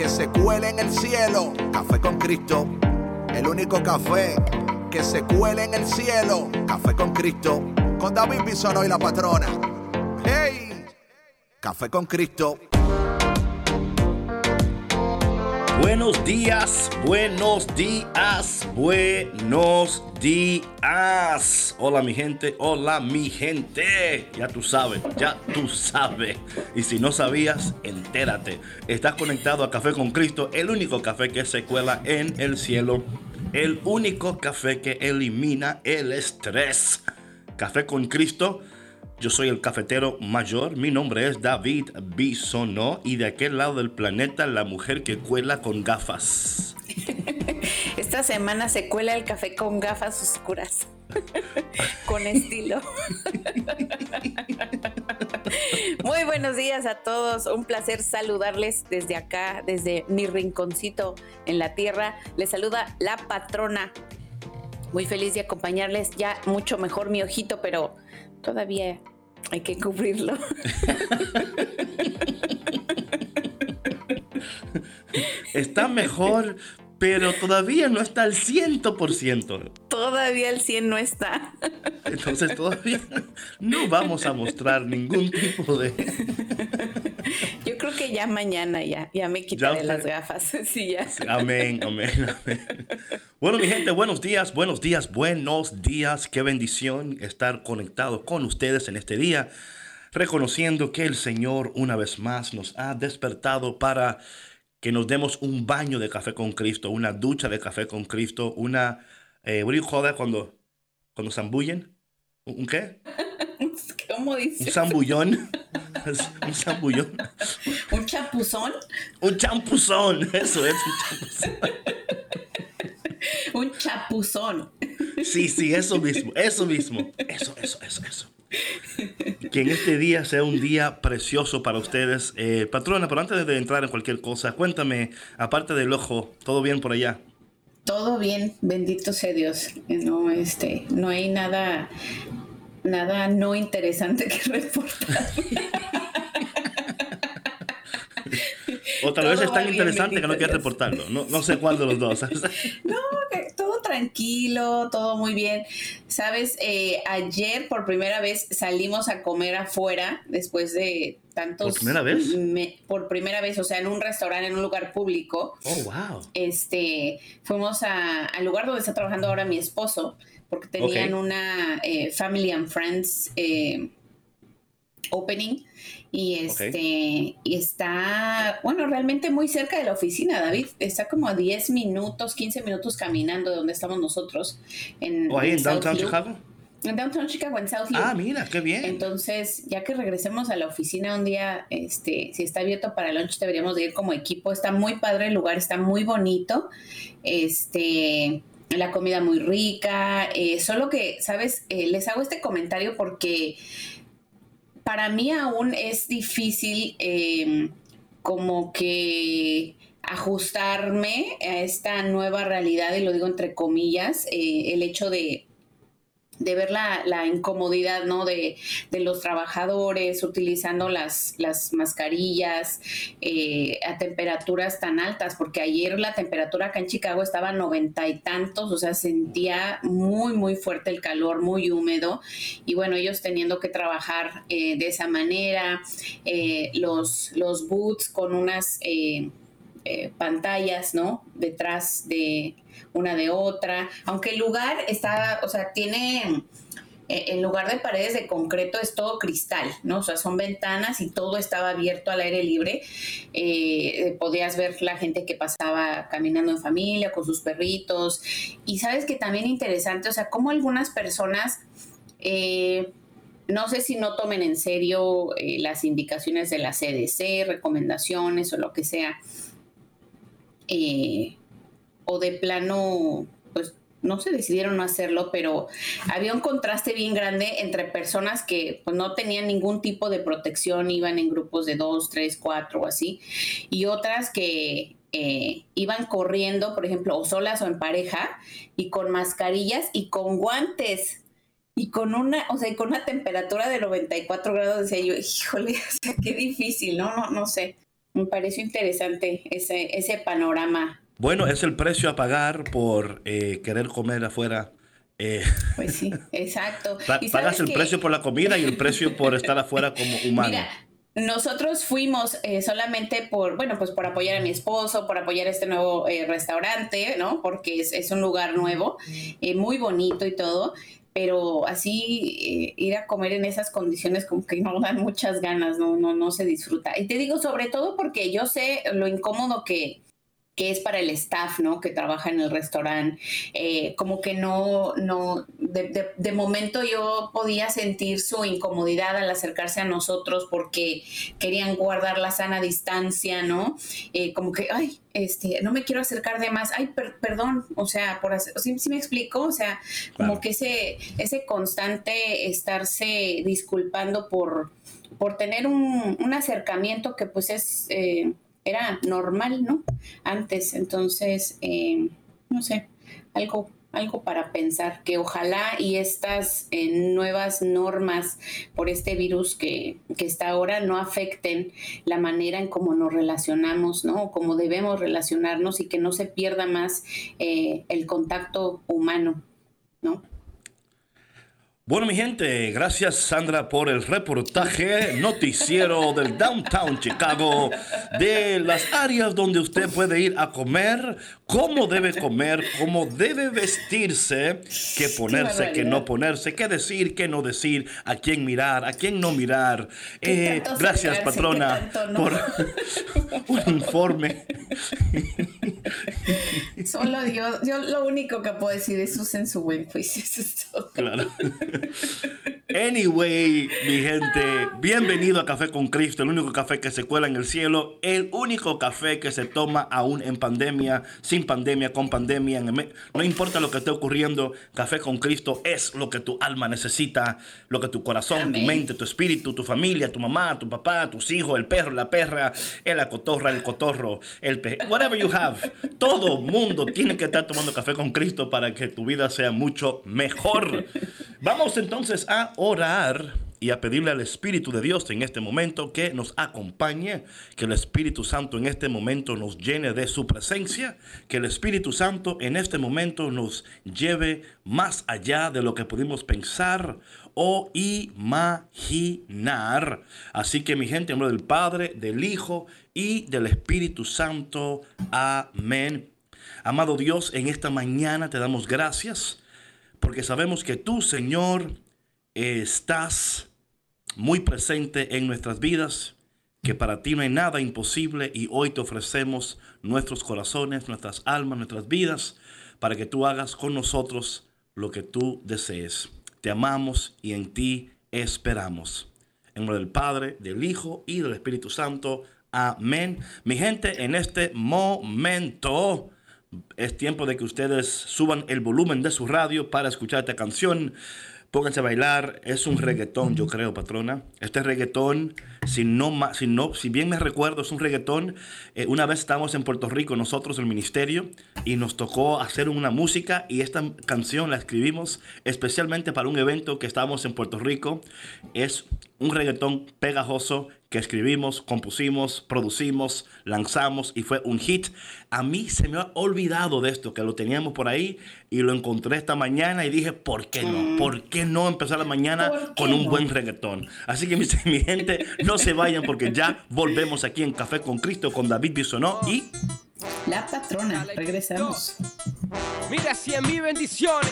que se cuele en el cielo. Café con Cristo, el único café que se cuele en el cielo. Café con Cristo, con David Bisono y la patrona. ¡Hey! Café con Cristo. Buenos días, buenos días, buenos días. Hola mi gente, hola mi gente. Ya tú sabes, ya tú sabes. Y si no sabías, entérate. Estás conectado a Café con Cristo, el único café que se cuela en el cielo. El único café que elimina el estrés. Café con Cristo yo soy el cafetero mayor, mi nombre es David Bisonó y de aquel lado del planeta la mujer que cuela con gafas. Esta semana se cuela el café con gafas oscuras. con estilo. Muy buenos días a todos. Un placer saludarles desde acá, desde mi rinconcito en la tierra. Les saluda la patrona. Muy feliz de acompañarles. Ya mucho mejor mi ojito, pero todavía hay que cubrirlo. Está mejor, pero todavía no está al 100%. Todavía el 100 no está. Entonces todavía no vamos a mostrar ningún tipo de... Que ya mañana ya, ya me quitaré las gafas. Sí, ya. Amén, amén, amén. Bueno, mi gente, buenos días, buenos días, buenos días. Qué bendición estar conectado con ustedes en este día, reconociendo que el Señor una vez más nos ha despertado para que nos demos un baño de café con Cristo, una ducha de café con Cristo, una... Eh, what do cuando, cuando zambullen? ¿Un qué? ¿Cómo dices? Un zambullón. un zambullón. ¿Un chapuzón? Un champuzón. Eso es un chapuzón. un chapuzón. Sí, sí, eso mismo, eso mismo. Eso, eso, eso, eso. Que en este día sea un día precioso para ustedes. Eh, patrona, pero antes de entrar en cualquier cosa, cuéntame, aparte del ojo, ¿todo bien por allá? Todo bien, bendito sea Dios. No, este, no hay nada, nada no interesante que reportar. O tal vez es tan interesante que no quieres reportarlo. No, no sé cuál de los dos. no, todo tranquilo, todo muy bien. Sabes, eh, ayer por primera vez salimos a comer afuera después de tantos. ¿Por primera vez? por primera vez, o sea, en un restaurante, en un lugar público. Oh, wow. Este, fuimos al lugar donde está trabajando ahora mi esposo, porque tenían una eh, Family and Friends eh, opening y este y está, bueno, realmente muy cerca de la oficina, David. Está como a 10 minutos, 15 minutos caminando de donde estamos nosotros. En, ¿O ahí en, Downtown Chicago? En Downtown Chicago, en South Ah, mira, qué bien. Entonces, ya que regresemos a la oficina un día, este, si está abierto para lunch, deberíamos de ir como equipo. Está muy padre el lugar, está muy bonito. Este, la comida muy rica. Eh, solo que, ¿sabes? Eh, les hago este comentario porque para mí aún es difícil em, como que ajustarme a esta nueva realidad, y lo digo entre comillas, eh, el hecho de de ver la, incomodidad ¿no? de, los trabajadores utilizando las, las mascarillas eh, a temperaturas tan altas, porque ayer la temperatura acá en Chicago estaba a noventa y tantos, o sea, sentía muy, muy fuerte el calor, muy húmedo, y bueno, ellos teniendo que trabajar eh, de esa manera, eh, los, los boots con unas... pantallas, ¿no? Detrás de, una de otra, aunque el lugar está, o sea, tiene, eh, en lugar de paredes de concreto es todo cristal, ¿no? O sea, son ventanas y todo estaba abierto al aire libre. Eh, podías ver la gente que pasaba caminando en familia con sus perritos. Y sabes que también interesante, o sea, como algunas personas... Eh, no sé si no tomen en serio las indicaciones de la CDC, recomendaciones o lo que sea. O de plano, pues no se decidieron hacerlo, pero había un contraste bien grande entre personas que pues, no tenían ningún tipo de protección, iban en grupos de dos, tres, cuatro o así, y otras que eh, iban corriendo, por ejemplo, o solas o en pareja, y con mascarillas y con guantes. Y con una, o sea, con una temperatura de 94 grados, decía yo, híjole, o sea, qué difícil, ¿no? No, no sé. Me pareció interesante ese, ese panorama. Bueno, es el precio a pagar por eh, querer comer afuera. Eh. Pues sí, exacto. pagas el precio por la comida y el precio por estar afuera como humano. Mira, nosotros fuimos eh, solamente por, bueno, pues por apoyar a mi esposo, por apoyar este nuevo restaurante, ¿no? Porque es, es un lugar nuevo, muy bonito y todo pero así ir a comer en esas condiciones como que no dan muchas ganas, no, no, no se disfruta. Y te digo sobre todo porque yo sé lo incómodo que, que es para el staff, ¿no? Que trabaja en el restaurante. Eh, como que no, no, de, momento yo podía sentir su incomodidad al acercarse a nosotros porque querían guardar la sana distancia, ¿no? Eh, como que, ay, este, no me quiero acercar de más, ay, perdón, o sea, por hacer, ¿sí, me explico? O sea, como que ese, ese constante estarse disculpando por, por tener un, un acercamiento que pues es... Eh, era normal, ¿no? Antes, entonces, eh, no sé, algo algo para pensar, que ojalá y estas eh, nuevas normas por este virus que, que, está ahora no afecten la manera en cómo nos relacionamos, ¿no? O cómo debemos relacionarnos y que no se pierda más eh, el contacto humano, ¿no? Bueno, mi gente, gracias Sandra por el reportaje noticiero del Downtown Chicago, de las áreas donde usted puede ir a comer, cómo debe comer, cómo debe vestirse, qué ponerse, qué no ponerse, qué decir, qué no decir, a quién mirar, a quién no mirar. Eh, gracias, patrona, por un informe. Solo Dios, yo lo único que puedo decir es usen su buen juicio. Claro. Anyway, mi gente, bienvenido a Café con Cristo, el único café que se cuela en el cielo, el único café que se toma aún en pandemia, sin pandemia, con pandemia. No importa lo que esté ocurriendo, Café con Cristo es lo que tu alma necesita, lo que tu corazón, tu mente, tu espíritu, tu familia, tu mamá, tu papá, tus hijos, el perro, la perra, la cotorra, el cotorro, el pe whatever you have. Todo mundo tiene que estar tomando café con Cristo para que tu vida sea mucho mejor. Vamos entonces a orar y a pedirle al Espíritu de Dios en este momento que nos acompañe, que el Espíritu Santo en este momento nos llene de su presencia, que el Espíritu Santo en este momento nos lleve más allá de lo que pudimos pensar o imaginar. Así que mi gente, en nombre del Padre, del Hijo y del Espíritu Santo. Amén. Amado Dios, en esta mañana te damos gracias porque sabemos que tú, Señor, estás muy presente en nuestras vidas, que para ti no hay nada imposible y hoy te ofrecemos nuestros corazones, nuestras almas, nuestras vidas, para que tú hagas con nosotros lo que tú desees. Te amamos y en ti esperamos. En nombre del Padre, del Hijo y del Espíritu Santo. Amén. Mi gente, en este momento es tiempo de que ustedes suban el volumen de su radio para escuchar esta canción. Pónganse a bailar, es un reggaetón, yo creo, patrona. Este reggaetón, si no, si no, si bien me recuerdo, es un reggaetón. Eh, una vez estábamos en Puerto Rico, nosotros, el ministerio, y nos tocó hacer una música y esta canción la escribimos especialmente para un evento que estábamos en Puerto Rico. Es un reggaetón pegajoso que escribimos, compusimos, producimos, lanzamos y fue un hit. A mí se me ha olvidado de esto, que lo teníamos por ahí y lo encontré esta mañana y dije, ¿por qué no? ¿Por qué no empezar la mañana con un buen reggaetón? Así que mi, gente, no se vayan porque ya volvemos aquí en Café con Cristo con David Bisonó y... La patrona, regresamos. Mira, si en mi bendición,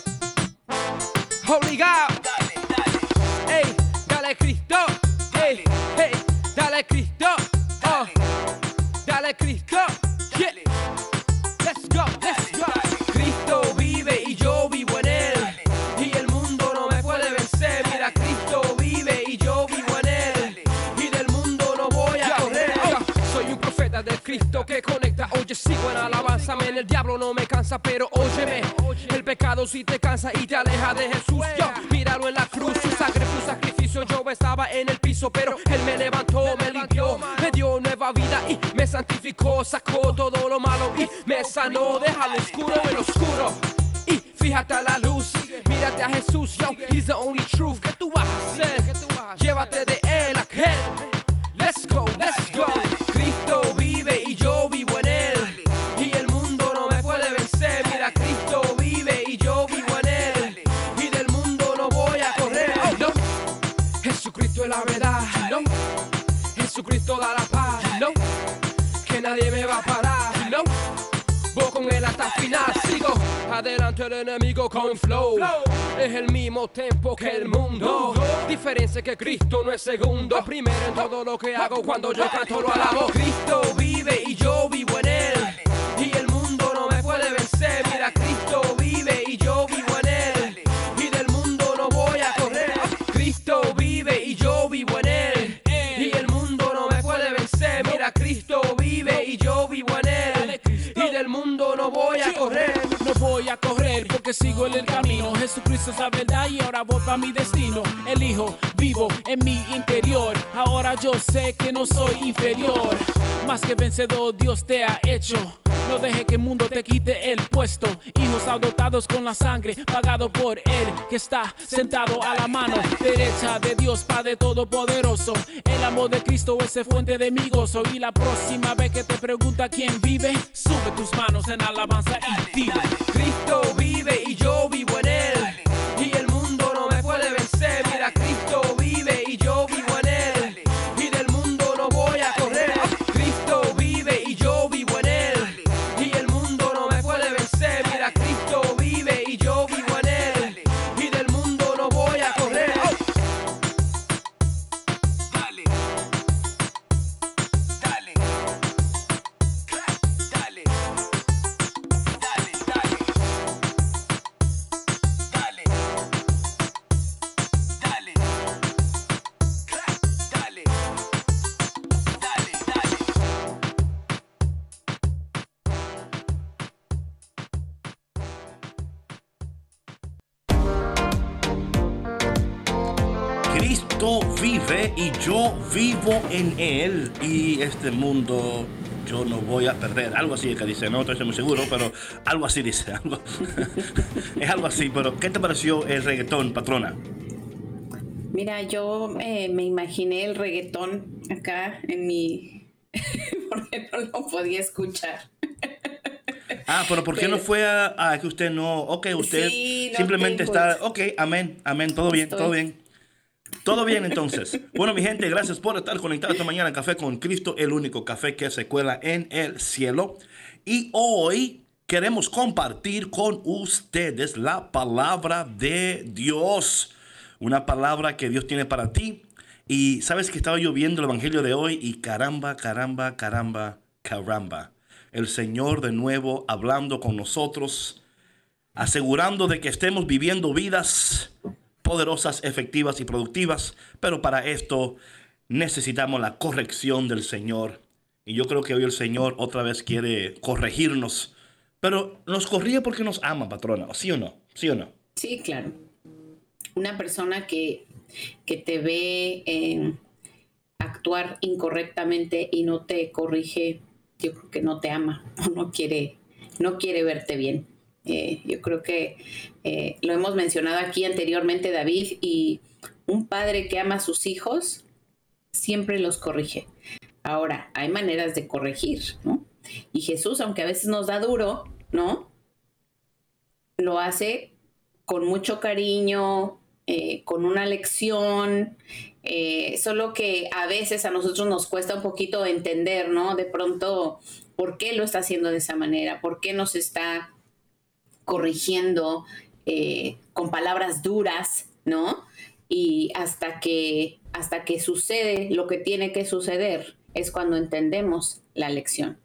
obligado. Dale, dale. Ey, dale Cristo. Cristo que conecta Oye, sigo en alabanza, men, el diablo no me cansa, pero óyeme. El pecado si te cansa y te aleja de Jesús. Yo, míralo en la cruz, su sangre, su sacrificio. Yo estaba en el piso, pero Él me levantó, me limpió, me dio nueva vida y me santificó. Sacó todo lo malo y me sanó. Deja lo oscuro en lo oscuro. Y fíjate a la luz, mírate a Jesús, yo, he's the only truth. ¿Qué tú vas a hacer? Llévate de él aquel. Adelante el enemigo con flow. Es el mismo tempo que el mundo. Diferencia que Cristo no es segundo. Primero en todo lo que hago cuando yo canto lo alabo. Cristo vive y yo vivo en él. Porque sigo en el camino. Jesucristo es la verdad y ahora voy para mi destino. El Hijo vivo en mi interior. Ahora yo sé que no soy inferior. Más que vencedor Dios te ha hecho. No deje que el mundo te quite el puesto. Hijos adoptados con la sangre, pagado por Él, que está sentado a la mano derecha de Dios Padre Todopoderoso. El amor de Cristo es el fuente de mi gozo. Y la próxima vez que te pregunta quién vive, sube tus manos en alabanza y dile. Cristo vive y yo vivo en él. Vivo en él y este mundo yo no voy a perder. Algo así que dice, no estoy muy seguro, pero algo así dice. algo- es algo así, pero ¿qué te pareció el reggaetón, patrona? Mira, yo eh, me imaginé el reggaetón acá en mi... porque no lo podía escuchar. Ah, pero ¿por qué no fue a, a que usted no? Ok, usted Sí, no simplemente tengo está. Ok, amén, amén, todo bien, Estoy- todo bien. Todo bien entonces. Bueno, mi gente, gracias por estar conectados esta mañana Café con Cristo, el único café que se cuela en el cielo. Y hoy queremos compartir con ustedes la palabra de Dios. Una palabra que Dios tiene para ti. Y sabes que estaba yo viendo el Evangelio de hoy y caramba, caramba, caramba, caramba. El Señor de nuevo hablando con nosotros, asegurando de que estemos viviendo vidas poderosas, efectivas y productivas, pero para esto necesitamos la corrección del Señor. Y yo creo que hoy el Señor otra vez quiere corregirnos, pero nos corrige porque nos ama, patrona, ¿sí o no? ¿Sí o no? Sí, claro. Una persona que, que te ve eh, actuar incorrectamente y no te corrige, yo creo que no te ama o no quiere, no quiere verte bien. Yo creo que eh, lo hemos mencionado aquí anteriormente, David, y un padre que ama a sus hijos siempre los corrige. Ahora, hay maneras de corregir, ¿no? Y Jesús, aunque a veces nos da duro, ¿no? Lo hace con mucho cariño, eh, con una lección, eh, solo que a veces a nosotros nos cuesta un poquito entender, ¿no? De pronto, ¿por qué lo está haciendo de esa manera? ¿Por qué nos está corrigiendo eh, con palabras duras, ¿no? Y hasta que, hasta que sucede lo que tiene que suceder es cuando entendemos la lección.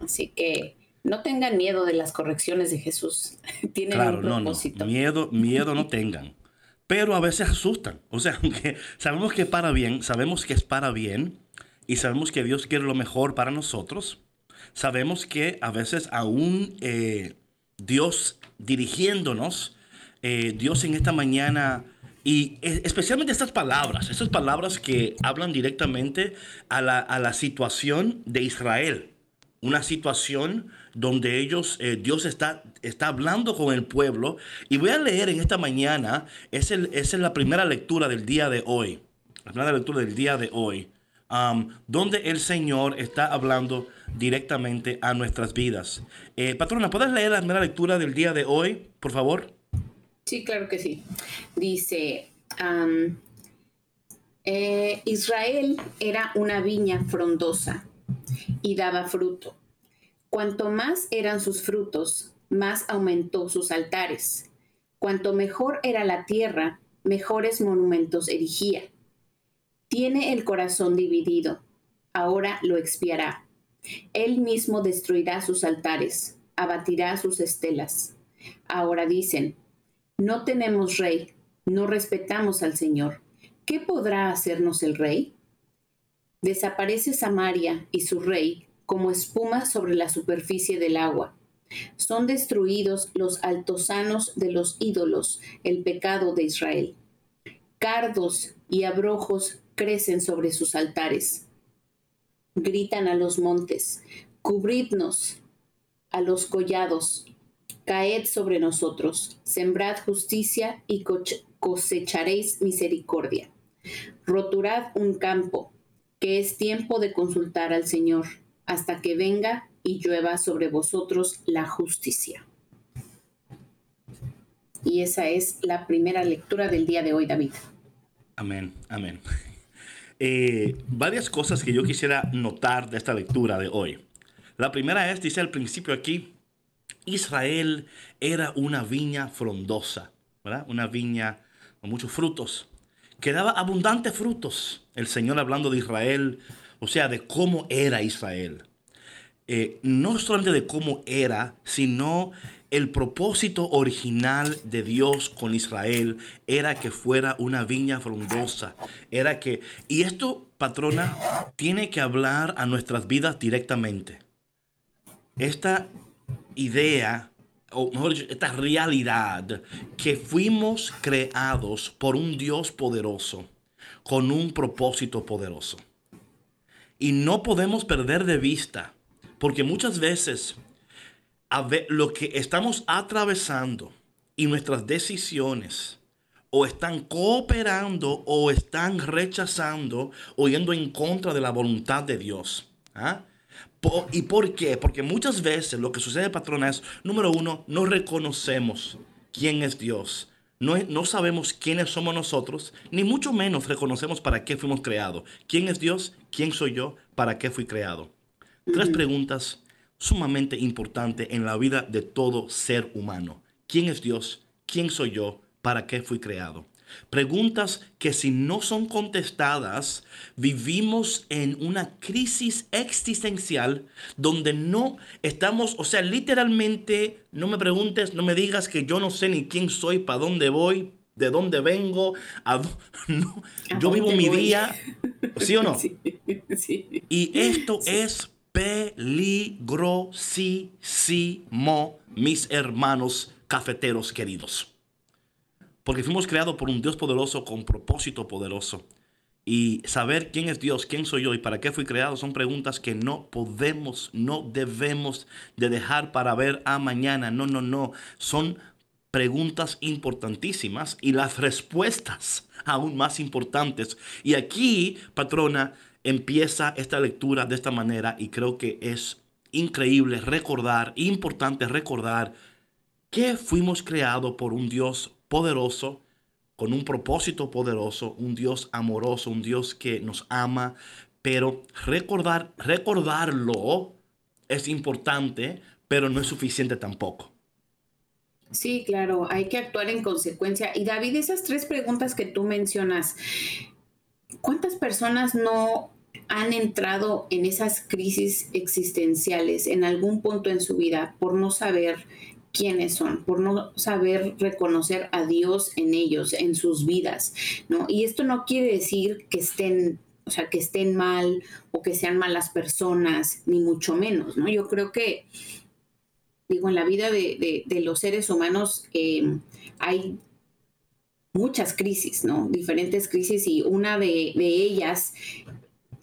Así que no tengan miedo de las correcciones de Jesús. Tienen Claro, un no, no. propósito. Miedo, miedo no tengan. Pero a veces asustan. O sea, aunque sabemos que para bien, sabemos que es para bien y sabemos que Dios quiere lo mejor para nosotros. Sabemos que a veces aún eh, Dios dirigiéndonos, eh, Dios en esta mañana, y especialmente estas palabras, estas palabras que hablan directamente a la, a la situación de Israel, una situación donde ellos, eh, Dios está, está hablando con el pueblo. Y voy a leer en esta mañana, esa es la primera lectura del día de hoy, la primera lectura del día de hoy, um, donde el Señor está hablando directamente a nuestras vidas. Eh, patrona, ¿puedes leer la primera lectura del día de hoy, por favor? Sí, claro que sí. Dice, am, eh, Israel era una viña frondosa y daba fruto. Cuanto más eran sus frutos, más aumentó sus altares. Cuanto mejor era la tierra, mejores monumentos erigía. Tiene el corazón dividido, ahora lo expiará. Él mismo destruirá sus altares, abatirá sus estelas. Ahora dicen, no tenemos rey, no respetamos al Señor. ¿Qué podrá hacernos el rey? Desaparece Samaria y su rey como espuma sobre la superficie del agua. Son destruidos los altosanos de los ídolos, el pecado de Israel. Cardos y abrojos crecen sobre sus altares. Gritan a los montes, cubridnos a los collados, caed sobre nosotros, sembrad justicia y cosecharéis misericordia. Roturad un campo, que es tiempo de consultar al Señor, hasta que venga y llueva sobre vosotros la justicia. Y esa es la primera lectura del día de hoy, David. Amén, amén. Eh, varias cosas que yo quisiera notar de esta lectura de hoy. La primera es, dice al principio aquí, Israel era una viña frondosa. Una viña con muchos frutos, que daba abundantes frutos. El Señor hablando de Israel, o sea, de cómo era Israel. Eh, no solamente de cómo era, sino el propósito original de Dios con Israel era que fuera una viña frondosa. Era que, y esto, patrona, tiene que hablar a nuestras vidas directamente. Esta idea, o mejor dicho, esta realidad, que fuimos creados por un Dios poderoso, con un propósito poderoso. Y no podemos perder de vista, porque muchas veces a lo que estamos atravesando y nuestras decisiones o están cooperando o están rechazando o yendo en contra de la voluntad de Dios. ¿ah? ¿Y por qué? Porque muchas veces lo que sucede, patrona, es, número uno, no reconocemos quién es Dios. No, no sabemos quiénes somos nosotros, ni mucho menos reconocemos para qué fuimos creados. ¿Quién es Dios? ¿Quién soy yo? ¿Para qué fui creado? Tres preguntas sumamente importantes en la vida de todo ser humano. ¿Quién es Dios? ¿Quién soy yo? ¿Para qué fui creado? Preguntas que si no son contestadas, vivimos en una crisis existencial donde no estamos, o sea, literalmente, no me preguntes, no me digas que yo no sé ni quién soy, para dónde voy, de dónde vengo, a no, ¿A yo vivo mi voy? día, ¿sí o no? Sí, sí. Y esto es peligrosísimo, mis hermanos cafeteros queridos. Porque fuimos creados por un Dios poderoso con propósito poderoso. Y saber quién es Dios, quién soy yo y para qué fui creado son preguntas que no podemos, no debemos de dejar para ver a mañana. No, no, no. Son preguntas importantísimas y las respuestas aún más importantes. Y aquí, patrona, empieza esta lectura de esta manera y creo que es increíble recordar, importante recordar que fuimos creados por un Dios poderoso, con un propósito poderoso, un Dios amoroso, un Dios que nos ama, pero recordar, recordarlo es importante, pero no es suficiente tampoco. Sí, claro, hay que actuar en consecuencia. Y David, esas tres preguntas que tú mencionas, ¿cuántas personas no han entrado en esas crisis existenciales en algún punto en su vida por no saber quiénes son, por no saber reconocer a Dios en ellos, en sus vidas, ¿no? Y esto no quiere decir que estén o sea, que estén mal o que sean malas personas, ni mucho menos, ¿no? Yo creo que, digo, en la vida de, de- los seres humanos eh, hay muchas crisis, ¿no? Diferentes crisis y una de, de ellas,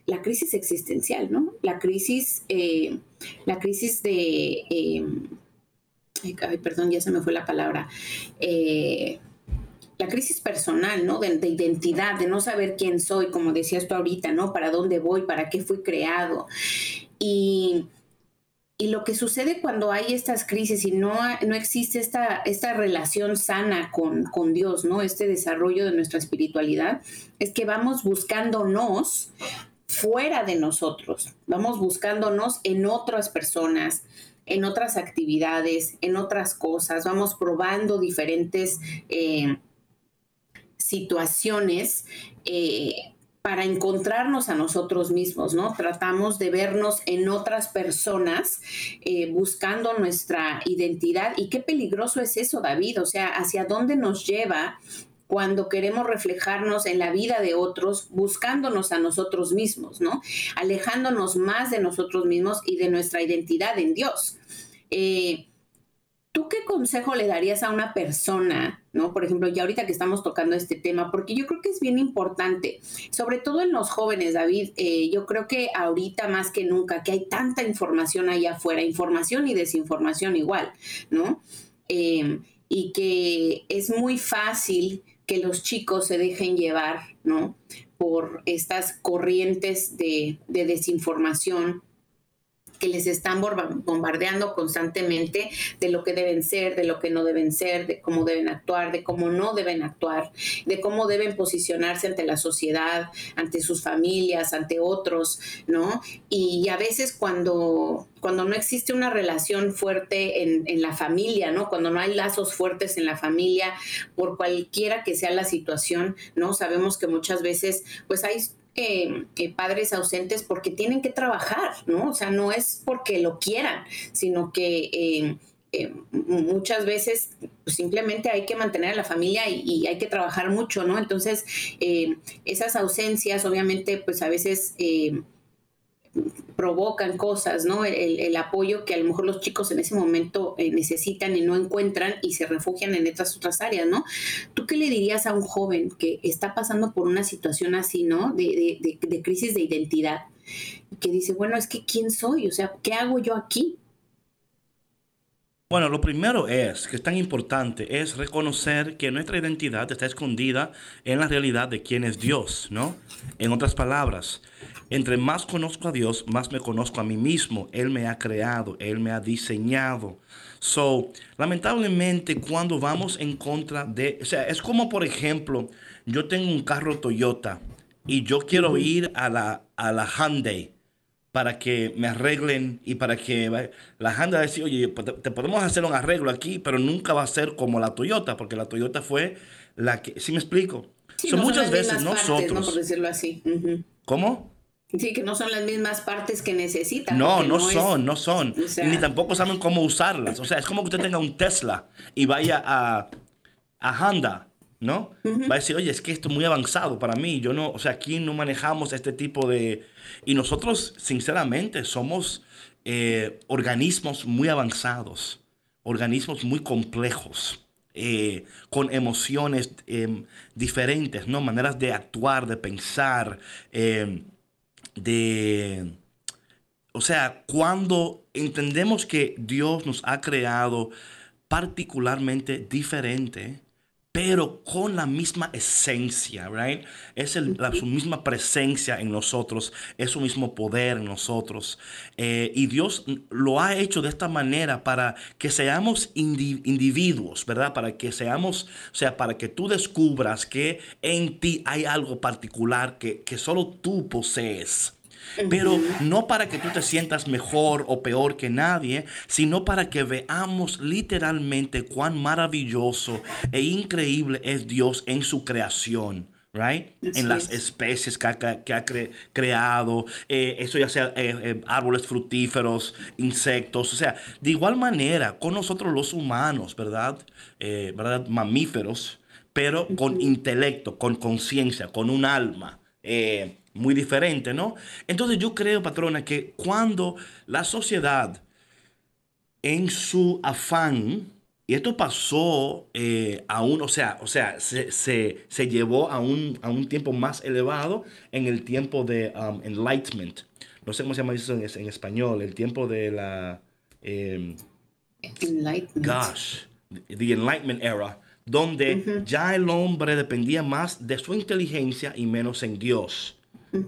la crisis existencial, ¿no? La crisis, eh, la crisis de, eh, ay, perdón, ya se me fue la palabra, eh, la crisis personal, ¿no? De, de identidad, de no saber quién soy, como decías tú ahorita, ¿no? Para dónde voy, para qué fui creado. Y, y lo que sucede cuando hay estas crisis y no, no existe esta, esta relación sana con, con Dios, ¿no? Este desarrollo de nuestra espiritualidad, es que vamos buscándonos fuera de nosotros, vamos buscándonos en otras personas, en otras actividades, en otras cosas, vamos probando diferentes eh, situaciones eh, para encontrarnos a nosotros mismos, ¿no? Tratamos de vernos en otras personas eh, buscando nuestra identidad. Y qué peligroso es eso, David, o sea, hacia dónde nos lleva cuando queremos reflejarnos en la vida de otros, buscándonos a nosotros mismos, ¿no? Alejándonos más de nosotros mismos y de nuestra identidad en Dios. Eh, ¿Tú qué consejo le darías a una persona, no? Por ejemplo, ya ahorita que estamos tocando este tema, porque yo creo que es bien importante, sobre todo en los jóvenes, David, eh, yo creo que ahorita más que nunca, que hay tanta información allá afuera, información y desinformación igual, ¿no? Eh, y que es muy fácil que los chicos se dejen llevar, ¿no? Por estas corrientes de, de desinformación que les están bombardeando constantemente de lo que deben ser, de lo que no deben ser, de cómo deben actuar, de cómo no deben actuar, de cómo deben posicionarse ante la sociedad, ante sus familias, ante otros, ¿no? Y a veces cuando, cuando no existe una relación fuerte en, en la familia, ¿no? Cuando no hay lazos fuertes en la familia, por cualquiera que sea la situación, ¿no? Sabemos que muchas veces, pues hay eh, padres ausentes porque tienen que trabajar, ¿no? O sea, no es porque lo quieran, sino que eh, eh, muchas veces pues, simplemente hay que mantener a la familia y, y hay que trabajar mucho, ¿no? Entonces, eh, esas ausencias, obviamente, pues a veces provocan cosas, ¿no? El, apoyo que a lo mejor los chicos en ese momento eh, necesitan y no encuentran y se refugian en estas otras áreas, ¿no? ¿Tú qué le dirías a un joven que está pasando por una situación así, ¿no? De, de, de, de crisis de identidad, que dice, bueno, es que ¿quién soy? O sea, ¿qué hago yo aquí? Bueno, lo primero es, que es tan importante, es reconocer que nuestra identidad está escondida en la realidad de quién es Dios, ¿no? En otras palabras, entre más conozco a Dios, más me conozco a mí mismo. Él me ha creado, Él me ha diseñado. So, lamentablemente, cuando vamos en contra de, o sea, es como por ejemplo, yo tengo un carro Toyota y yo quiero ir a la, a la Hyundai para que me arreglen y para que la Honda decir, oye, te podemos hacer un arreglo aquí, pero nunca va a ser como la Toyota, porque la Toyota fue la que, ¿sí me explico? Sí, son no muchas son veces partes, nosotros. ¿no? Por decirlo así. Uh -huh. ¿Cómo? Sí, que no son las mismas partes que necesitan. No, no, no son, es, no son. o sea, Ni tampoco saben cómo usarlas. O sea, es como que usted tenga un Tesla y vaya a, a Honda, ¿no? Uh -huh. Va a decir, oye, es que esto es muy avanzado para mí. Yo no, o sea, aquí no manejamos este tipo de... Y nosotros, sinceramente, somos eh, organismos muy avanzados, organismos muy complejos. Eh, con emociones eh, diferentes, ¿no? Maneras de actuar, de pensar, eh, de... O sea, cuando entendemos que Dios nos ha creado particularmente diferente, pero con la misma esencia, right? Es el, la, su misma presencia en nosotros, es su mismo poder en nosotros. Eh, y Dios lo ha hecho de esta manera para que seamos indi individuos, ¿verdad? Para que seamos, o sea, para que tú descubras que en ti hay algo particular que, que solo tú posees. Pero no para que tú te sientas mejor o peor que nadie, sino para que veamos literalmente cuán maravilloso e increíble es Dios en su creación. Right? En las es. especies que ha, que ha cre creado, eh, eso ya sea eh, eh, árboles fructíferos, insectos, o sea, de igual manera con nosotros los humanos, ¿verdad? Eh, ¿verdad? Mamíferos, pero con intelecto, con conciencia, con un alma. Eh, muy diferente, ¿no? Entonces yo creo, patrona, que cuando la sociedad en su afán, y esto pasó eh, a un, o sea, o sea se, se- se llevó a un, a un tiempo más elevado en el tiempo de um, Enlightenment. No sé cómo se llama eso en, es- en español, el tiempo de la... em, Enlightenment. gosh, the Enlightenment era, donde ya el hombre dependía más de su inteligencia y menos en Dios.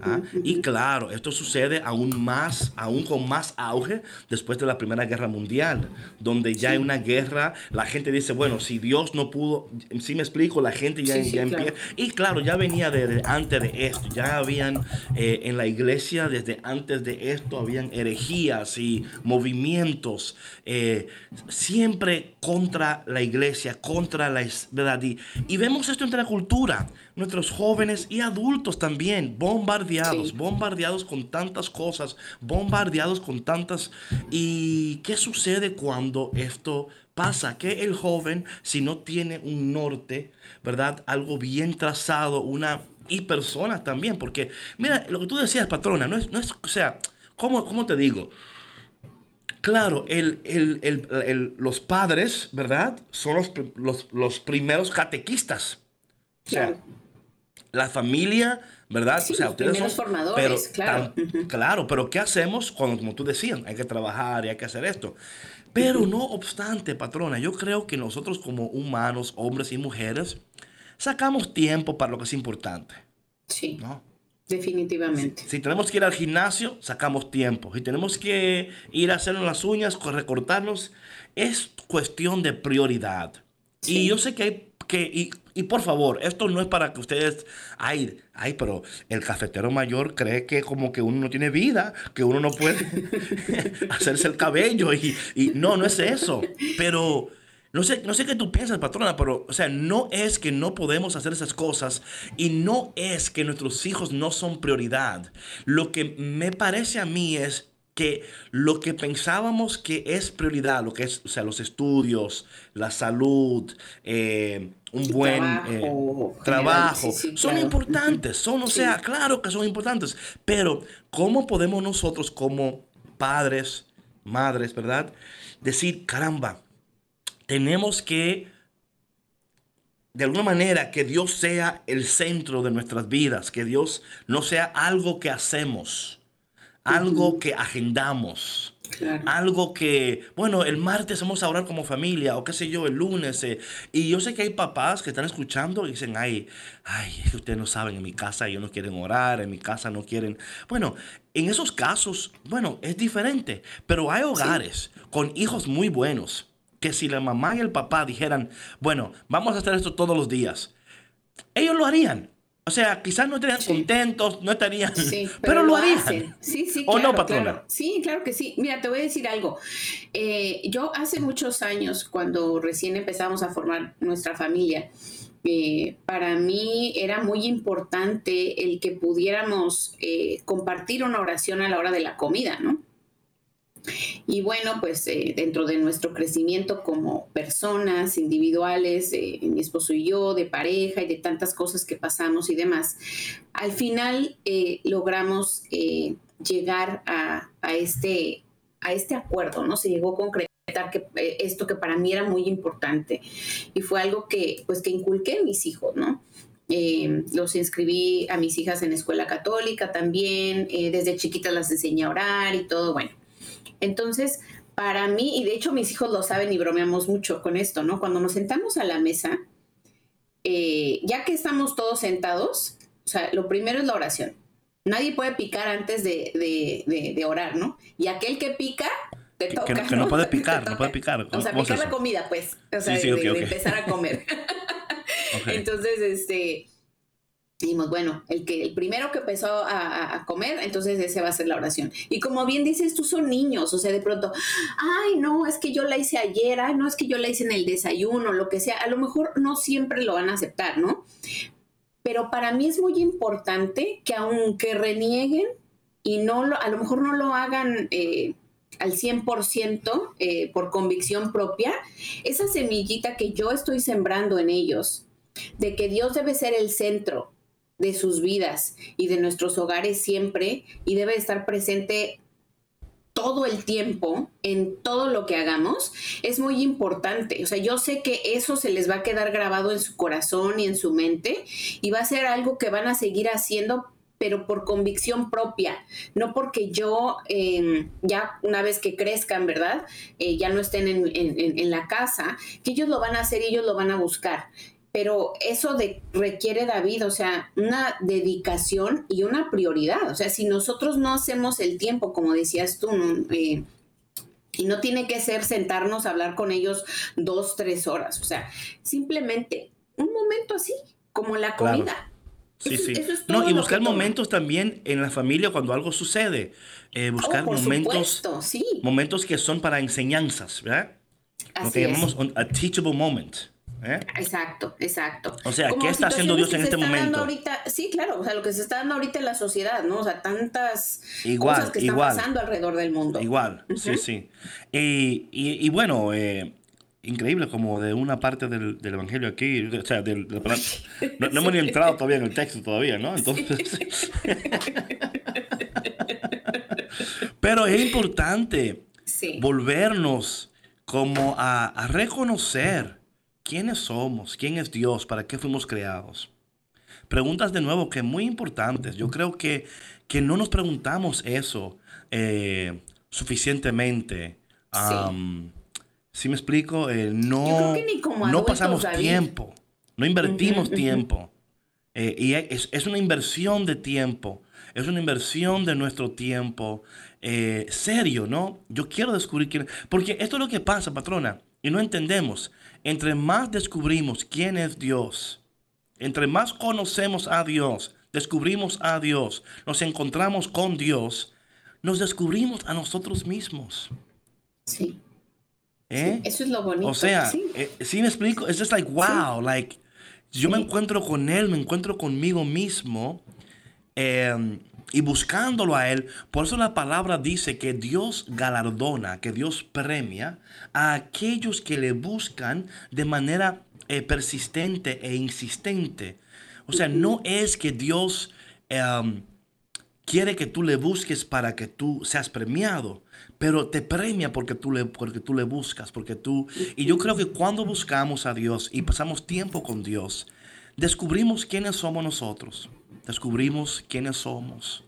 ¿Ah? Y claro, esto sucede aún más, aún con más auge después de la Primera Guerra Mundial, donde ya hay una guerra, la gente dice, bueno, si Dios no pudo, si me explico, la gente ya, Sí, sí, ya claro. empieza, y claro, ya venía de, de antes de esto, ya habían eh, en la iglesia desde antes de esto, habían herejías y movimientos eh, siempre contra la iglesia, contra la verdad. Y, y vemos esto entre la cultura, nuestros jóvenes y adultos también, bombardeados, Sí. bombardeados con tantas cosas, bombardeados con tantas... ¿Y qué sucede cuando esto pasa? Que el joven, si no tiene un norte, ¿verdad? Algo bien trazado, una... Y personas también, porque, mira, lo que tú decías, patrona, no es, no es o sea, ¿cómo, cómo te digo? Claro, el, el- el- los padres, ¿verdad? Son los, los, los primeros catequistas. O sea, Claro. la familia, ¿verdad? Sí, o sea, los ustedes son- formadores, claro. tan- claro, pero ¿qué hacemos cuando, como tú decías, hay que trabajar y hay que hacer esto? Pero no obstante, patrona, yo creo que nosotros como humanos, hombres y mujeres, sacamos tiempo para lo que es importante, Sí, ¿no? definitivamente. Si tenemos que ir al gimnasio, sacamos tiempo. Si tenemos que ir a hacernos las uñas, co- recortarnos, es cuestión de prioridad. Y Sí. yo sé que hay que, y, y por favor, esto no es para que ustedes, ay, ay, pero el cafetero mayor cree que como que uno no tiene vida, que uno no puede hacerse el cabello y, y no, no es eso. Pero no sé, no sé qué tú piensas, patrona, pero, o sea, no es que no podemos hacer esas cosas y no es que nuestros hijos no son prioridad. Lo que me parece a mí es que lo que pensábamos que es prioridad, lo que es, o sea, los estudios, la salud, eh, un buen trabajo, eh, general, trabajo, sí, sí, son claro. importantes, son, o sea, claro que son importantes, pero ¿cómo podemos nosotros como padres, madres, verdad, decir, caramba, tenemos que, de alguna manera, que Dios sea el centro de nuestras vidas, que Dios no sea algo que hacemos, algo que agendamos. Claro. Algo que, bueno, el martes vamos a orar como familia, o qué sé yo, el lunes. eh, y yo sé que hay papás que están escuchando y dicen, ay, ay, es que ustedes no saben, en mi casa ellos no quieren orar, en mi casa no quieren. Bueno, en esos casos, bueno, es diferente. Pero hay hogares con hijos muy buenos que si la mamá y el papá dijeran, bueno, vamos a hacer esto todos los días, ellos lo harían. O sea, quizás no estarían Sí. contentos, no estarían, Sí, pero, lo, harían. hacen. Sí, sí, ¿O claro, no, patrona? claro. Sí, claro que sí. Mira, te voy a decir algo. Eh, yo hace muchos años, cuando recién empezamos a formar nuestra familia, eh, para mí era muy importante el que pudiéramos eh, compartir una oración a la hora de la comida, ¿no? Y bueno, pues eh, dentro de nuestro crecimiento como personas individuales, mi esposo y yo, de pareja y de tantas cosas que pasamos y demás, al final eh, logramos eh, llegar a, a este, a este acuerdo, ¿no? Se llegó a concretar que, esto que para mí era muy importante y fue algo que, pues, que inculqué en mis hijos, ¿no? Eh, los inscribí a mis hijas en escuela católica también, desde chiquitas las enseñé a orar y todo, bueno. Entonces, para mí, y de hecho mis hijos lo saben y bromeamos mucho con esto, ¿no? Cuando nos sentamos a la mesa, eh, ya que estamos todos sentados, o sea, lo primero es la oración. Nadie puede picar antes de, de- de- de orar, ¿no? Y aquel que pica, te toca. que no- que no puede picar, no puede picar. O sea, ¿Cómo es picar la comida, pues. O sea, Sí, sí, de, ok, de empezar a comer. Entonces, este, dijimos, bueno, el que el primero que empezó a, comer, entonces ese va a ser la oración. Y como bien dices, tú son niños, o sea, de pronto, ay, no, es que yo la hice ayer, ay, no, es que yo la hice en el desayuno, lo que sea, a lo mejor no siempre lo van a aceptar, ¿no? Pero para mí es muy importante que aunque renieguen y no lo, a lo mejor no lo hagan eh, al 100% eh, por convicción propia, esa semillita que yo estoy sembrando en ellos, de que Dios debe ser el centro de sus vidas y de nuestros hogares siempre y debe estar presente todo el tiempo en todo lo que hagamos es muy importante. O sea, yo sé que eso se les va a quedar grabado en su corazón y en su mente y va a ser algo que van a seguir haciendo pero por convicción propia, no porque yo eh, ya una vez que crezcan, ¿verdad? Eh, ya no estén en, en- en la casa, que ellos lo van a hacer y ellos lo van a buscar. Pero eso de, requiere, David, o sea, una dedicación y una prioridad. O sea, si nosotros no hacemos el tiempo, como decías tú, ¿no? Eh, y no tiene que ser sentarnos a hablar con ellos dos, tres horas. O sea, simplemente un momento así, como la Claro. comida. Sí, Eso- sí. eso es no, y buscar toma. momentos también en la familia cuando algo sucede. Eh, buscar Oh, por momentos, supuesto, sí. momentos que son para enseñanzas, ¿verdad? Lo que es. llamamos un- a teachable moment. ¿Eh? Exacto, exacto. O sea, Como ¿qué está haciendo Dios en este momento? ahorita- sí, claro, o sea, lo que se está dando ahorita en la sociedad, ¿no? O sea, tantas Igual, cosas que están igual. pasando alrededor del mundo. Igual, sí, sí. Y, y- y bueno, eh, increíble como de una parte del, del Evangelio aquí, o sea, del, no, no hemos ni entrado todavía en el texto todavía, ¿no? Entonces... Pero es importante Sí. volvernos como a, a reconocer quiénes somos, quién es Dios, para qué fuimos creados. Preguntas de nuevo que muy importantes. Yo creo que, que no nos preguntamos eso eh, suficientemente. Am, ¿Sí me explico? Eh, no, Yo creo que ni como no pasamos David. tiempo, no invertimos Ujú, ujú. tiempo. Eh, y es, es una inversión de tiempo, es una inversión de nuestro tiempo eh, serio, ¿no? Yo quiero descubrir quién Porque esto es lo que pasa, patrona, y no entendemos. Entre más descubrimos quién es Dios, entre más conocemos a Dios, descubrimos a Dios, nos encontramos con Dios, nos descubrimos a nosotros mismos. Sí. ¿eh? Eso es lo bonito. O sea, sí. eh, ¿sí me explico? Es just like, wow, like, yo me encuentro con Él, me encuentro conmigo mismo eh, y buscándolo a Él. Por eso la palabra dice que Dios galardona, que Dios premia a aquellos que le buscan de manera eh, persistente e insistente. O sea, no es que Dios... em, quiere que tú le busques para que tú seas premiado, pero te premia porque tú le, porque tú le buscas, porque tú... Y yo creo que cuando buscamos a Dios y pasamos tiempo con Dios, descubrimos quiénes somos nosotros, descubrimos quiénes somos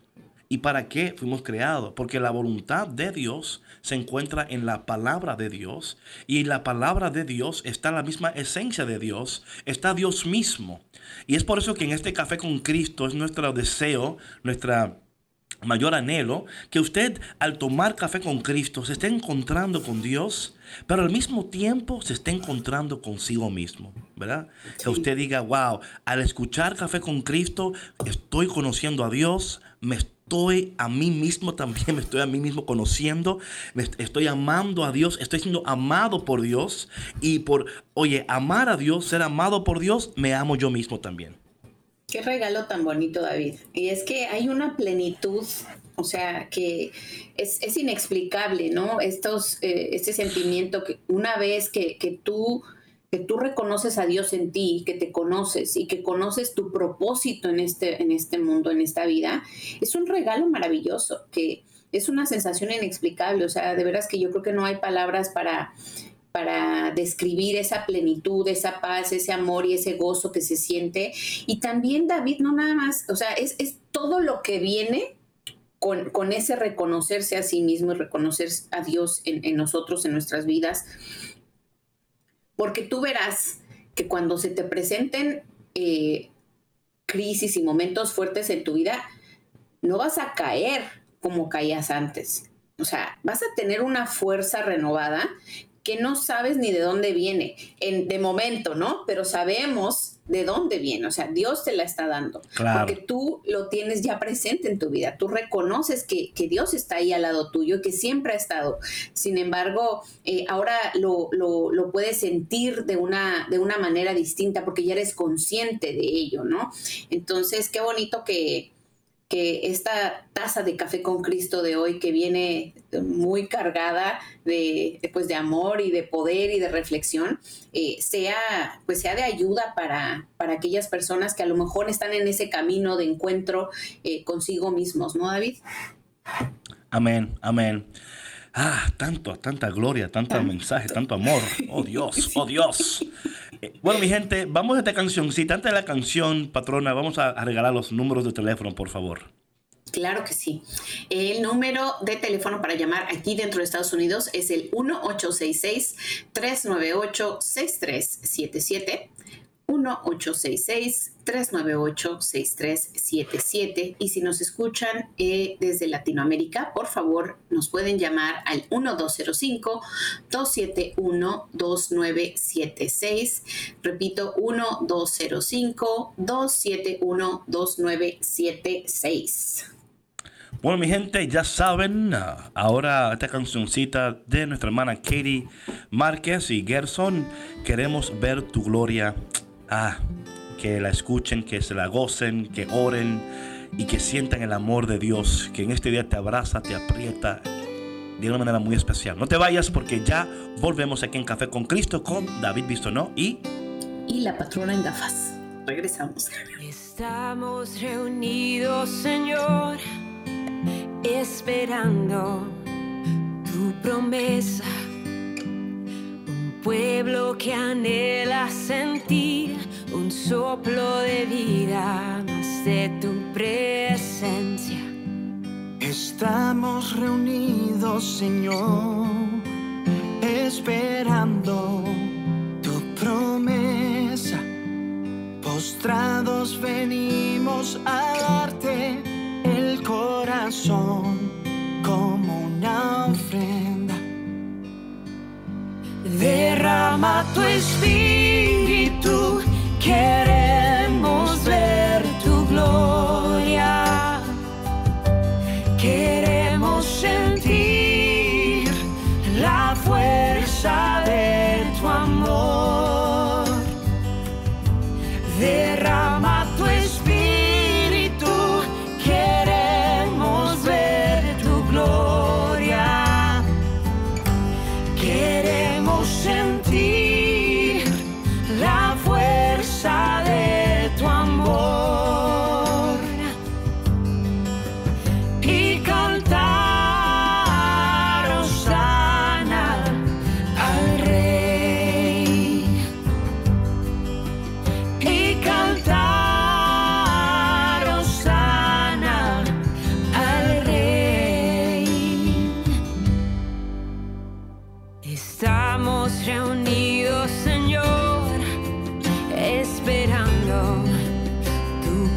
y para qué fuimos creados, porque la voluntad de Dios se encuentra en la palabra de Dios y la palabra de Dios está la misma esencia de Dios, está Dios mismo. Y es por eso que en este café con Cristo es nuestro deseo, nuestra mayor anhelo, que usted al tomar café con Cristo se esté encontrando con Dios, pero al mismo tiempo se esté encontrando consigo mismo, ¿verdad? Que usted diga, wow, al escuchar café con Cristo estoy conociendo a Dios, me estoy a mí mismo también, me estoy a mí mismo conociendo, me est- estoy amando a Dios, estoy siendo amado por Dios y por, oye, amar a Dios, ser amado por Dios, me amo yo mismo también. Qué regalo tan bonito, David. Y es que hay una plenitud, o sea, que es, es inexplicable, ¿no? Estos, eh, este sentimiento que una vez que, que tú que tú reconoces a Dios en ti, que te conoces y que conoces tu propósito en este, en este mundo, en esta vida, es un regalo maravilloso, que es una sensación inexplicable. O sea, de veras que yo creo que no hay palabras para, para describir esa plenitud, esa paz, ese amor y ese gozo que se siente. Y también David, no nada más, o sea, es, es todo lo que viene con, con, ese reconocerse a sí mismo y reconocer a Dios en, en, nosotros, en nuestras vidas. Porque tú verás que cuando se te presenten eh, crisis y momentos fuertes en tu vida, no vas a caer como caías antes. O sea, vas a tener una fuerza renovada que no sabes ni de dónde viene, en, de momento, ¿no? Pero sabemos de dónde viene, o sea, Dios te la está dando, claro. porque tú lo tienes ya presente en tu vida, tú reconoces que, que, Dios está ahí al lado tuyo y que siempre ha estado, sin embargo, eh, ahora lo, lo, lo, puedes sentir de una, de una manera distinta porque ya eres consciente de ello, ¿no? Entonces, qué bonito que, que esta taza de café con Cristo de hoy que viene muy cargada de, pues, de amor y de poder y de reflexión eh, sea pues sea de ayuda para, para aquellas personas que a lo mejor están en ese camino de encuentro eh, consigo mismos, ¿no, David? Amén, amén. Ah, tanto, tanta gloria, tanto mensaje, tanto amor. Oh Dios, oh Dios. Eh, Bueno, mi gente, vamos a esta canción. Si antes de la canción, patrona, vamos a, regalar los números de teléfono, por favor. Claro que sí. El número de teléfono para llamar aquí dentro de Estados Unidos es el 1866-398-6377. 1-866-398-6377. Y si nos escuchan eh, desde Latinoamérica, por favor, nos pueden llamar al 1205-271-2976. Repito, 1205-271-2976. Bueno, mi gente, ya saben, ah, ahora esta cancioncita de nuestra hermana Katie Márquez y Gerson, queremos ver tu gloria. Ah, que la escuchen, que se la gocen, que oren y que sientan el amor de Dios, que en este día te abraza, te aprieta de una manera muy especial. No te vayas porque ya volvemos aquí en Café con Cristo con David Bistonó y Y la patrona en gafas. Regresamos. Estamos reunidos, Señor, esperando tu promesa. Un pueblo que anhela sentir un soplo de vida más de tu presencia. Estamos reunidos, Señor, esperando tu promesa. Postrados venimos a darte el corazón como una ofrenda. Derrama tu espíritu, queremos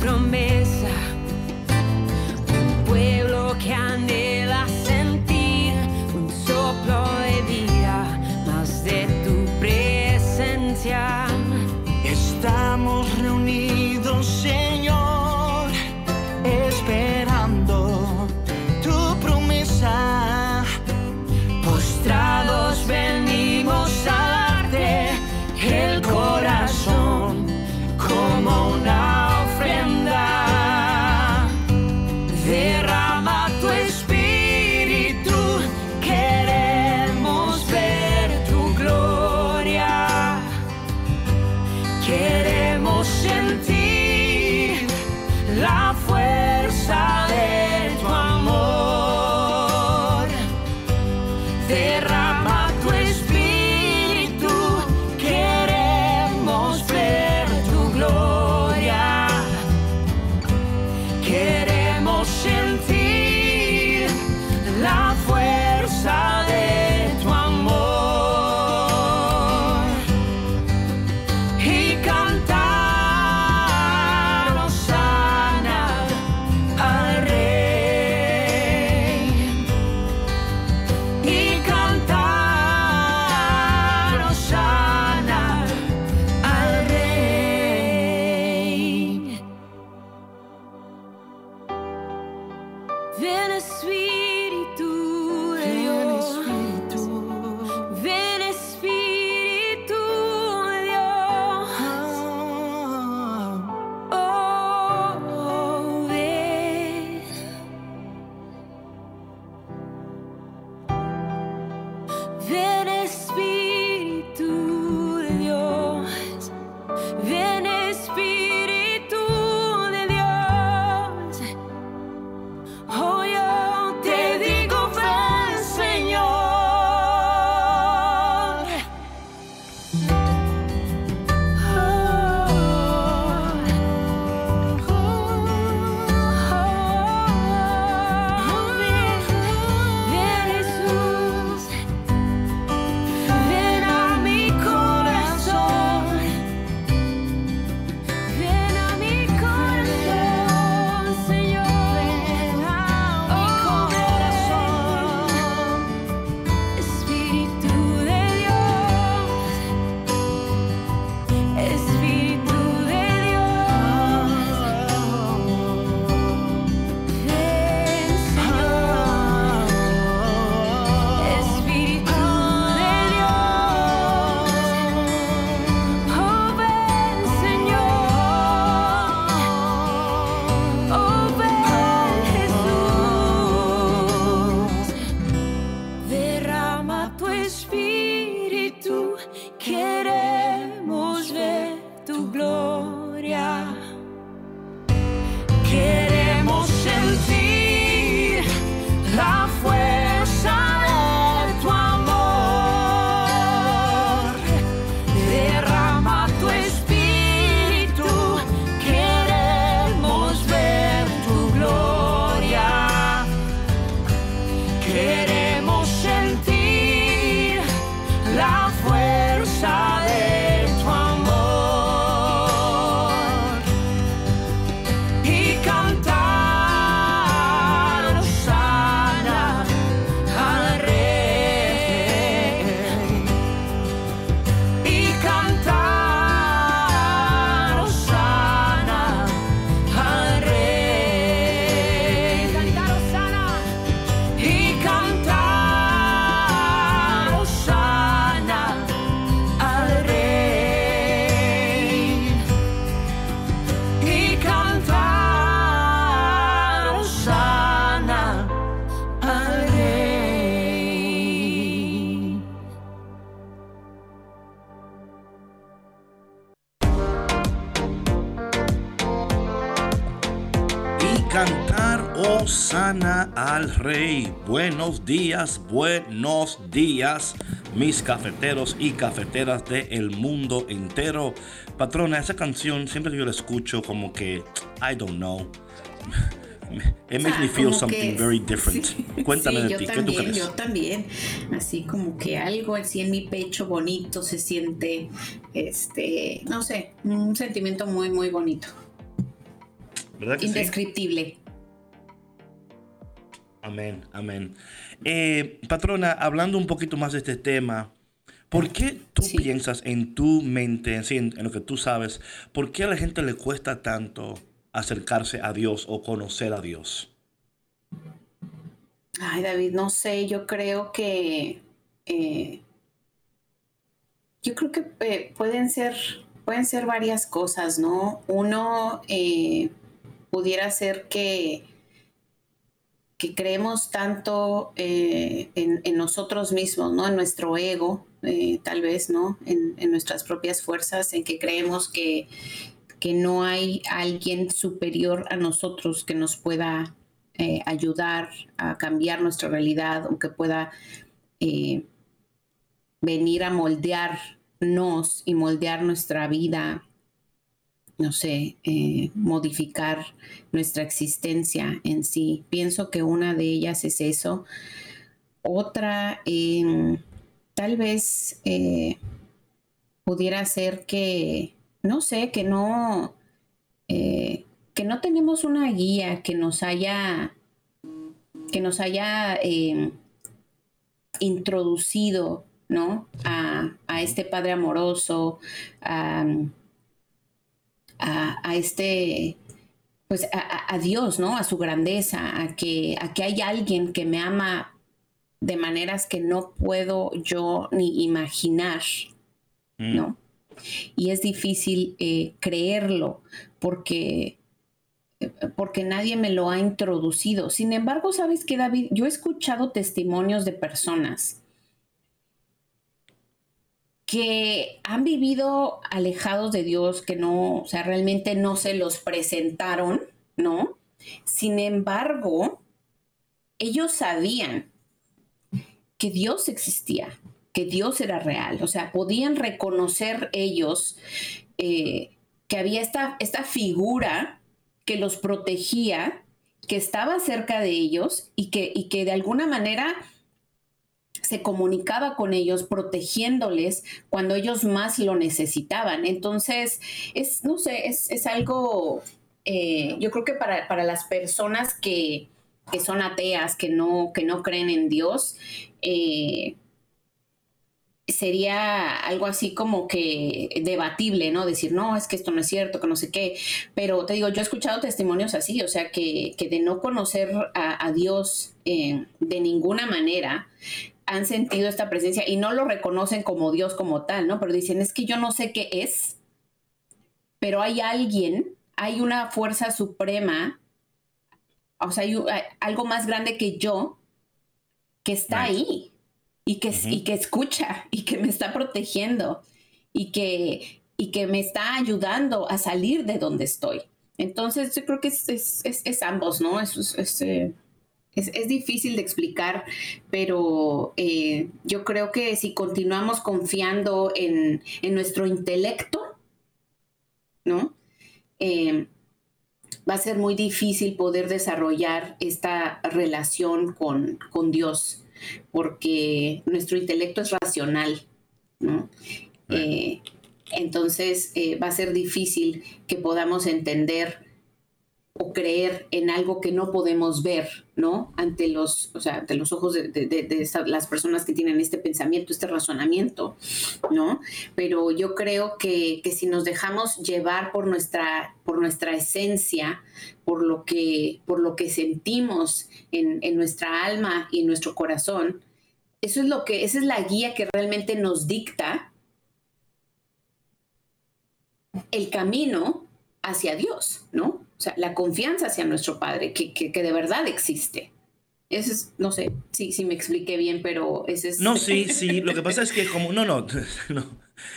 tu Rey. Buenos días, buenos días, mis cafeteros y cafeteras del mundo entero. Patrona, esa canción siempre que yo la escucho como que, I don't know. It makes me feel Como something que- very different. sí, Cuéntame sí, de ti, ¿qué tú crees? Yo también, así como que algo así en mi pecho bonito se siente, este, no sé, un sentimiento muy, muy bonito, ¿Verdad que sí? Amén, amén. Eh, patrona, hablando un poquito más de este tema, ¿por qué tú Sí. piensas en tu mente, en, sí, en- en lo que tú sabes, por qué a la gente le cuesta tanto acercarse a Dios o conocer a Dios? Ay, David, no sé, yo creo que eh, yo creo que eh, pueden ser pueden ser varias cosas, ¿no? Uno eh, pudiera ser que que creemos tanto eh, en, nosotros mismos, ¿no? En nuestro ego, eh, tal vez, ¿no? En, nuestras propias fuerzas, en que creemos que, que no hay alguien superior a nosotros que nos pueda eh, ayudar a cambiar nuestra realidad o que pueda venir a moldearnos y moldear nuestra vida, no sé, eh, modificar nuestra existencia en sí. Pienso que una de ellas es eso. Otra, eh, tal vez eh, pudiera ser que, no sé, que no, eh, que no tenemos una guía que nos haya, que nos haya eh, introducido, ¿no? A, a este Padre amoroso, a, a- a este, pues a, Dios, ¿no? A su grandeza, a que, a que hay alguien que me ama de maneras que no puedo yo ni imaginar, Mm. ¿no? Y es difícil eh, creerlo porque, porque nadie me lo ha introducido. Sin embargo, ¿sabes qué, David? Yo he escuchado testimonios de personas que han vivido alejados de Dios, que no, o sea, realmente no se los presentaron, ¿no? Sin embargo, ellos sabían que Dios existía, que Dios era real, o sea, podían reconocer ellos eh, que había esta, esta figura que los protegía, que estaba cerca de ellos y que, y que de alguna manera se comunicaba con ellos, protegiéndoles cuando ellos más lo necesitaban. Entonces, es, no sé, es, es algo, eh, yo creo que para, para las personas que, que son ateas, que no, que no creen en Dios, eh, sería algo así como que debatible, ¿no? Decir, no, es que esto no es cierto, que no sé qué. Pero te digo, yo he escuchado testimonios así, o sea, que, que de no conocer a, a Dios eh, de ninguna manera, han sentido esta presencia y no lo reconocen como Dios como tal, ¿no? Pero dicen, es que yo no sé qué es, pero hay alguien, hay una fuerza suprema, o sea, hay, algo más grande que yo que está ahí y que, y que escucha y que me está protegiendo y que, y que me está ayudando a salir de donde estoy. Entonces, yo creo que es, es, es- es ambos, ¿no? Es, eh, es- es difícil de explicar, pero eh, yo creo que si continuamos confiando en, en nuestro intelecto, ¿no? Eh, va a ser muy difícil poder desarrollar esta relación con, con Dios, porque nuestro intelecto es racional, ¿no? Eh, entonces va a ser difícil que podamos entender o creer en algo que no podemos ver, ¿no? Ante los, o sea, ante los ojos de, las personas que tienen este pensamiento, este razonamiento, ¿no? Pero yo creo que, que si nos dejamos llevar por nuestra, por nuestra esencia, por lo que, por lo que sentimos en, en nuestra alma y en nuestro corazón, eso es lo que, esa es la guía que realmente nos dicta el camino hacia Dios, ¿no? O sea, la confianza hacia nuestro Padre, que, que- que de verdad existe. Eso es, no sé si si me expliqué bien, pero ese es... No, sí, sí. Lo que pasa es que como... No, no. no.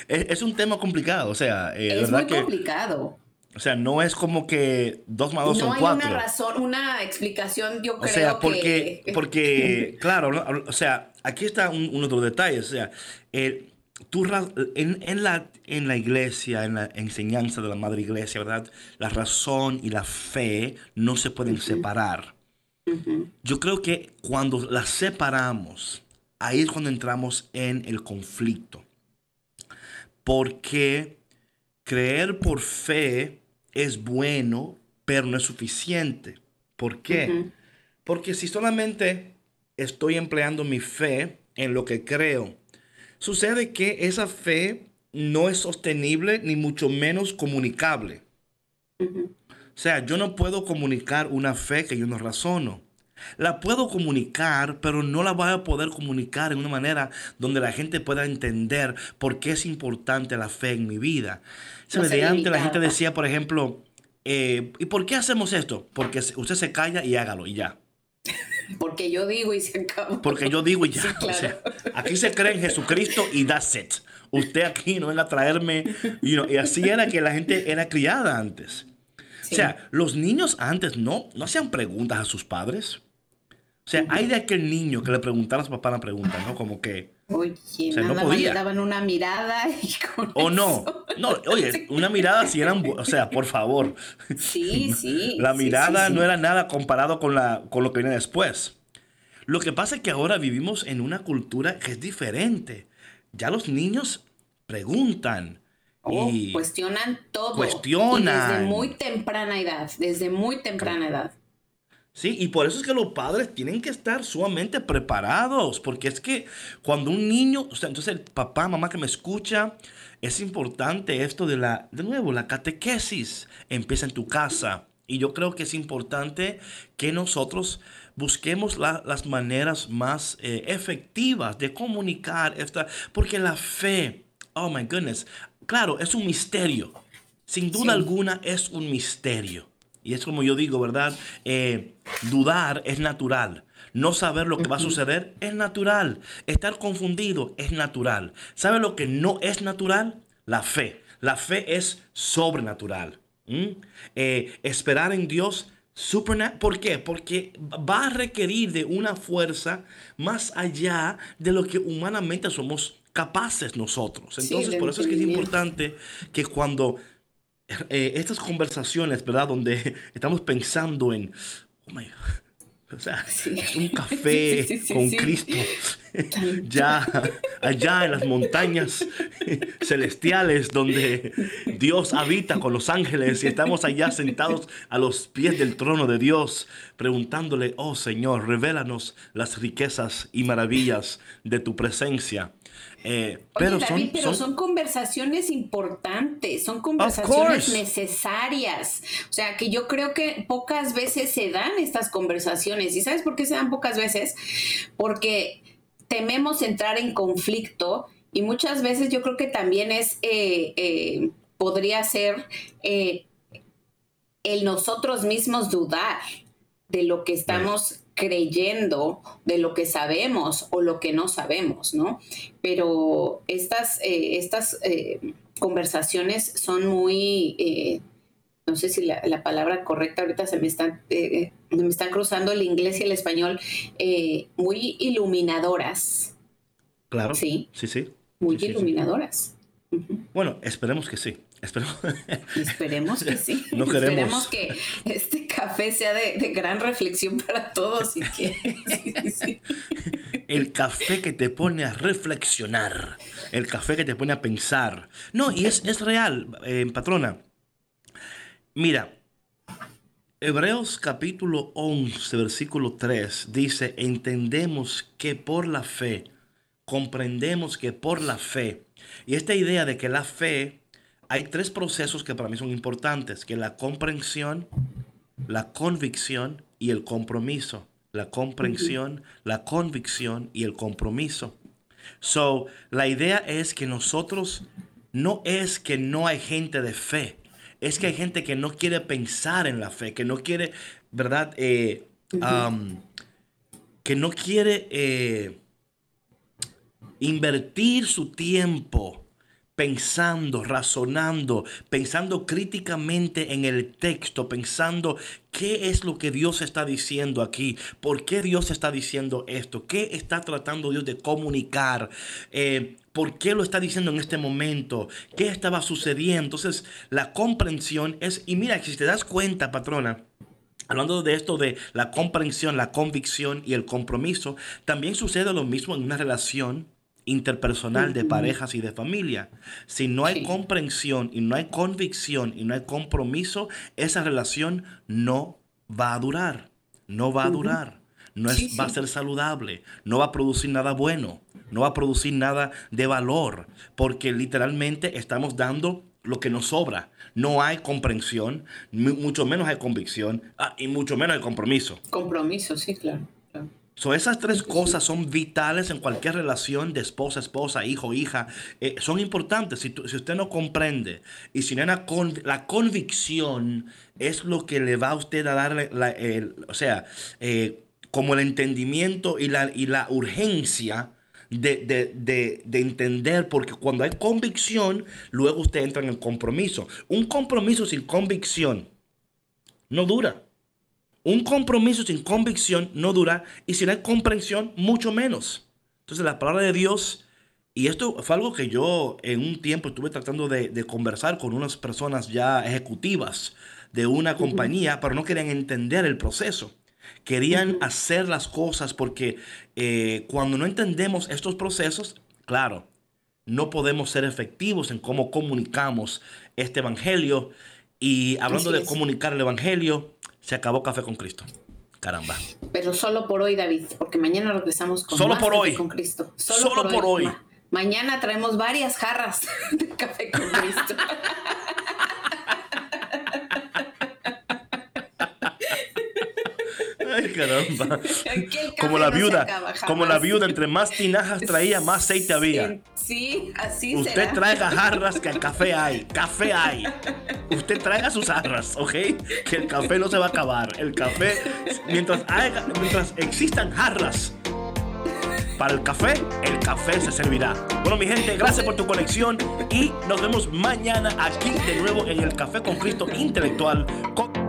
Es, es un tema complicado. O sea, eh, es verdad muy que... complicado. O sea, no es como que dos más dos no son hay cuatro. una razón, una explicación, yo O creo sea, porque, que... porque claro, ¿no? o sea, aquí está un- uno de los detalles. O sea, el- tú en, en la, en la iglesia, en la enseñanza de la madre iglesia, ¿verdad? La razón y la fe no se pueden separar. Yo creo que cuando las separamos, ahí es cuando entramos en el conflicto. Porque creer por fe es bueno, pero no es suficiente. ¿Por qué? Porque si solamente estoy empleando mi fe en lo que creo, sucede que esa fe no es sostenible ni mucho menos comunicable. O sea, yo no puedo comunicar una fe que yo no razono. La puedo comunicar, pero no la voy a poder comunicar en una manera donde la gente pueda entender por qué es importante la fe en mi vida. De antes la gente decía, por ejemplo, eh, ¿y por qué hacemos esto? Porque usted se calla y hágalo y ya. Porque yo digo y se acabó. Porque yo digo y ya. Sí, o sea, aquí se cree en Jesucristo y that's it. Usted aquí no venga a traerme. you know, y así era que la gente era criada antes. O sea, los niños antes no, no hacían preguntas a sus padres. O sea, hay de aquel niño que le preguntara a su papá una pregunta, ¿no? Como que, Oye, sea, no nada más podía. daban una mirada y con o no. eso- No, oye, una mirada si eran, o sea, por favor. Sí, sí. La mirada sí, sí. no era nada comparado con, la, con lo que viene después. Lo que pasa es que ahora vivimos en una cultura que es diferente. Ya los niños preguntan. Oh, y cuestionan todo. Cuestionan. Y desde muy temprana edad, desde muy temprana edad. Sí, y por eso es que los padres tienen que estar sumamente preparados, porque es que cuando un niño, o sea, entonces el papá, mamá que me escucha, es importante esto de la, de nuevo, la catequesis empieza en tu casa. Y yo creo que es importante que nosotros busquemos la- las maneras más eh, efectivas de comunicar esta, porque la fe, oh my goodness, claro, es un misterio. Sin duda Sí. alguna es un misterio. Y es como yo digo, ¿verdad? Eh, dudar es natural. No saber lo que va a suceder es natural. Estar confundido es natural. ¿Sabe lo que no es natural? La fe. La fe es sobrenatural. ¿Mm? Eh, esperar en Dios supernatural. ¿Por qué? Porque va a requerir de una fuerza más allá de lo que humanamente somos capaces nosotros. Entonces, por eso es que es importante que cuando eh, estas conversaciones, ¿verdad? Donde estamos pensando en, oh my, o sea, Sí. un café Sí, sí, sí, con. Cristo, ya allá en las montañas celestiales donde Dios habita con los ángeles y estamos allá sentados a los pies del trono de Dios, preguntándole, oh Señor, revélanos las riquezas y maravillas de tu presencia. Eh, Oye, pero David, son, pero son- son conversaciones importantes, son conversaciones necesarias. O sea, que yo creo que pocas veces se dan estas conversaciones. ¿Y sabes por qué se dan pocas veces? Porque tememos entrar en conflicto y muchas veces yo creo que también es, eh, eh, podría ser el nosotros mismos dudar de lo que estamos creyendo, de lo que sabemos o lo que no sabemos, ¿no? Pero estas, eh, estas eh, conversaciones son muy, eh, no sé si la, la palabra correcta ahorita se me están, me están cruzando el inglés y el español, muy iluminadoras, claro, Sí. sí, sí. muy Sí, sí, sí. iluminadoras. Bueno, esperemos que sí. Esperemos. Esperemos que sí. No queremos. Esperemos que este café sea de, de gran reflexión para todos y que sí, sí. El café que te pone a reflexionar. El café que te pone a pensar. No, y es, es real, eh, patrona. Mira, Hebreos capítulo 11, versículo 3 dice, entendemos que por la fe, comprendemos que por la fe, y esta idea de que la fe, hay tres procesos que para mí son importantes, que la comprensión, la convicción y el compromiso. La comprensión, la convicción y el compromiso. So, la idea es que nosotros no es que no hay gente de fe, es que hay gente que no quiere pensar en la fe, que no quiere, ¿verdad? Eh, um, que no quiere eh, invertir su tiempo pensando, razonando, pensando críticamente en el texto, pensando qué es lo que Dios está diciendo aquí, por qué Dios está diciendo esto, qué está tratando Dios de comunicar, eh, por qué lo está diciendo en este momento, qué estaba sucediendo. Entonces, la comprensión es, y mira, si te das cuenta, patrona, Hablando de esto de la comprensión, la convicción y el compromiso, también sucede lo mismo en una relación interpersonal de parejas y de familia. Si no hay Sí. comprensión y no hay convicción y no hay compromiso, esa relación no va a durar. No va a durar. No es, Sí, va a ser saludable. No va a producir nada bueno. No va a producir nada de valor. Porque literalmente estamos dando lo que nos sobra. No hay comprensión, mu- mucho menos hay convicción ah, y mucho menos hay compromiso. Compromiso, sí, claro. So, esas tres cosas son vitales en cualquier relación de esposa, esposa, hijo, hija. Eh, son importantes. Si, si usted no comprende y si no hay una con- la convicción es lo que le va a usted a dar, la- el- o sea, eh, como el entendimiento y la, y la urgencia de, de- de- de entender, porque cuando hay convicción, luego usted entra en el compromiso. Un compromiso sin convicción no dura. Un compromiso sin convicción no dura y si no hay comprensión, mucho menos. Entonces la palabra de Dios, y esto fue algo que yo en un tiempo estuve tratando de, de conversar con unas personas ya ejecutivas de una compañía, pero no querían entender el proceso. Querían hacer las cosas porque eh, cuando no entendemos estos procesos, claro, no podemos ser efectivos en cómo comunicamos este evangelio. Y hablando de comunicar el evangelio, se acabó Café con Cristo. Caramba. Pero solo por hoy, David, porque mañana regresamos con Solo más por Café hoy. con Cristo. Solo por hoy. Ma- mañana traemos varias jarras de café con Cristo. caramba. Como la viuda, como la viuda, entre más tinajas traía, más aceite había. Sí, así Usted será. traiga jarras que el café hay, café hay. Usted traiga sus jarras, ¿ok? Que el café no se va a acabar. El café, mientras, haya- mientras existan jarras para el café, el café se servirá. Bueno, mi gente, gracias por tu conexión y nos vemos mañana aquí de nuevo en el Café con Cristo Intelectual. con-